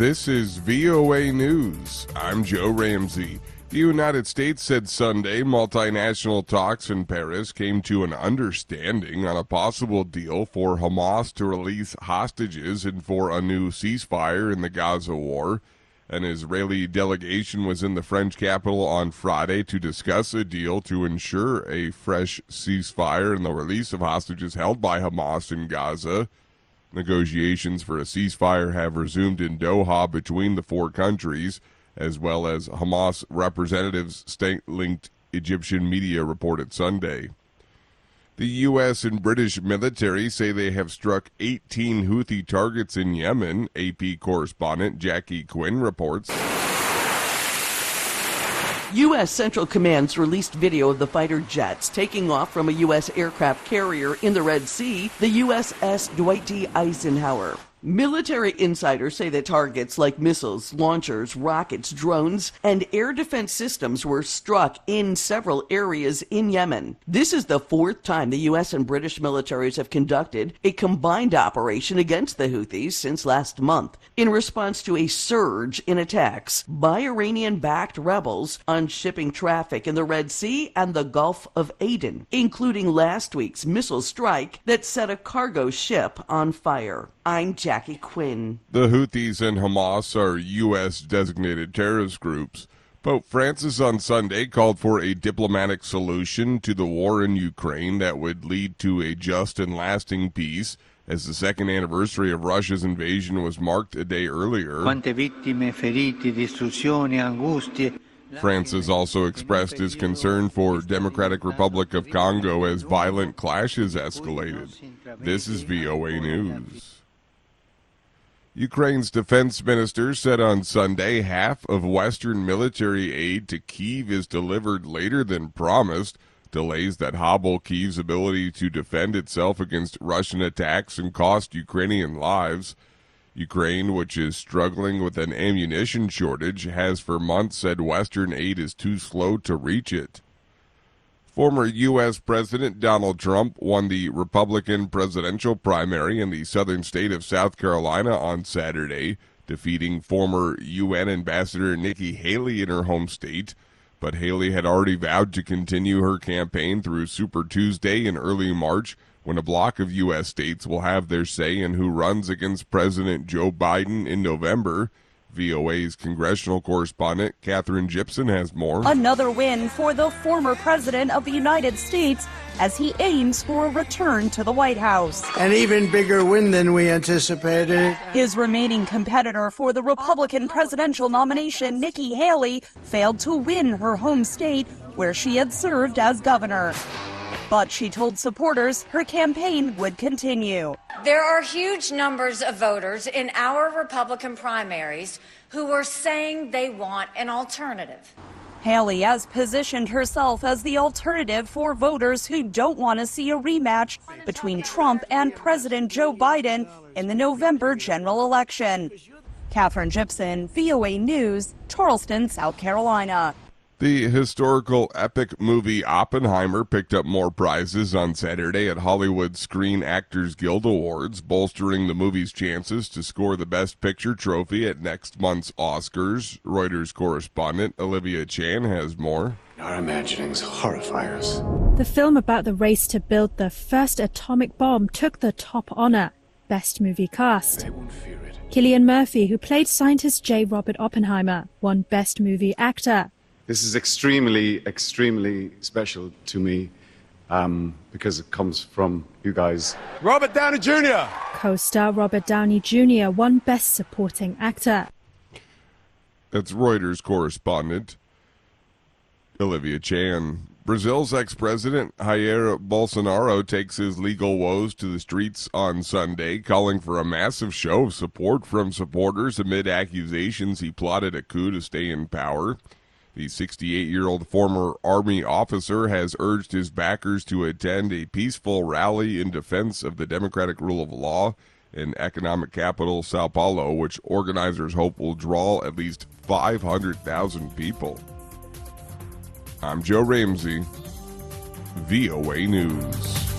This is VOA News. I'm Joe Ramsey. The United States said Sunday multinational talks in Paris came to an understanding on a possible deal for Hamas to release hostages and for a new ceasefire in the Gaza war. An Israeli delegation was in the French capital on Friday to discuss a deal to ensure a fresh ceasefire and the release of hostages held by Hamas in Gaza. Negotiations for a ceasefire have resumed in Doha between the four countries, as well as Hamas representatives, state linked Egyptian media reported Sunday. The U.S. and British military say they have struck 18 Houthi targets in Yemen, AP correspondent Jackie Quinn reports. U.S. Central Command's released video of the fighter jets taking off from a U.S. aircraft carrier in the Red Sea, the USS Dwight D. Eisenhower. Military insiders say that targets like missiles, launchers, rockets, drones, and air defense systems were struck in several areas in Yemen. This is the fourth time the U.S. and British militaries have conducted a combined operation against the Houthis since last month in response to a surge in attacks by Iranian backed rebels on shipping traffic in the Red Sea and the Gulf of Aden, including last week's missile strike that set a cargo ship on fire. I'm Jackie Quinn. The Houthis and Hamas are U.S. designated terrorist groups. Pope Francis on Sunday called for a diplomatic solution to the war in Ukraine that would lead to a just and lasting peace, as the second anniversary of Russia's invasion was marked a day earlier. Francis also expressed his concern for Democratic Republic of Congo as violent clashes escalated. This is VOA News. Ukraine's defense minister said on Sunday half of Western military aid to Kiev is delivered later than promised, delays that hobble Kiev's ability to defend itself against Russian attacks and cost Ukrainian lives. Ukraine, which is struggling with an ammunition shortage, has for months said Western aid is too slow to reach it. Former U.S. President Donald Trump won the Republican presidential primary in the southern state of South Carolina on Saturday, defeating former UN Ambassador Nikki Haley in her home state. But Haley had already vowed to continue her campaign through Super Tuesday in early March, when a block of U.S. states will have their say in who runs against President Joe Biden in November. VOA's congressional correspondent Katherine Gypson has more. Another win for the former president of the United States as he aims for a return to the White House. An even bigger win than we anticipated. His remaining competitor for the Republican presidential nomination, Nikki Haley, failed to win her home state where she had served as governor. But she told supporters her campaign would continue. There are huge numbers of voters in our Republican primaries who are saying they want an alternative. Haley has positioned herself as the alternative for voters who don't want to see a rematch between Trump and President Joe Biden in the November general election. Katherine Gypson, VOA News, Charleston, South Carolina. The historical epic movie Oppenheimer picked up more prizes on Saturday at Hollywood Screen Actors Guild Awards, bolstering the movie's chances to score the Best Picture trophy at next month's Oscars. Reuters correspondent Olivia Chan has more. Our imaginings horrify us. The film about the race to build the first atomic bomb took the top honor Best Movie Cast. Cillian Murphy, who played scientist J. Robert Oppenheimer, won Best Movie Actor. This is extremely, extremely special to me um, because it comes from you guys. Robert Downey Jr. Co star Robert Downey Jr. won Best Supporting Actor. That's Reuters correspondent Olivia Chan. Brazil's ex president Jair Bolsonaro takes his legal woes to the streets on Sunday, calling for a massive show of support from supporters amid accusations he plotted a coup to stay in power. The 68 year old former Army officer has urged his backers to attend a peaceful rally in defense of the democratic rule of law in economic capital Sao Paulo, which organizers hope will draw at least 500,000 people. I'm Joe Ramsey, VOA News.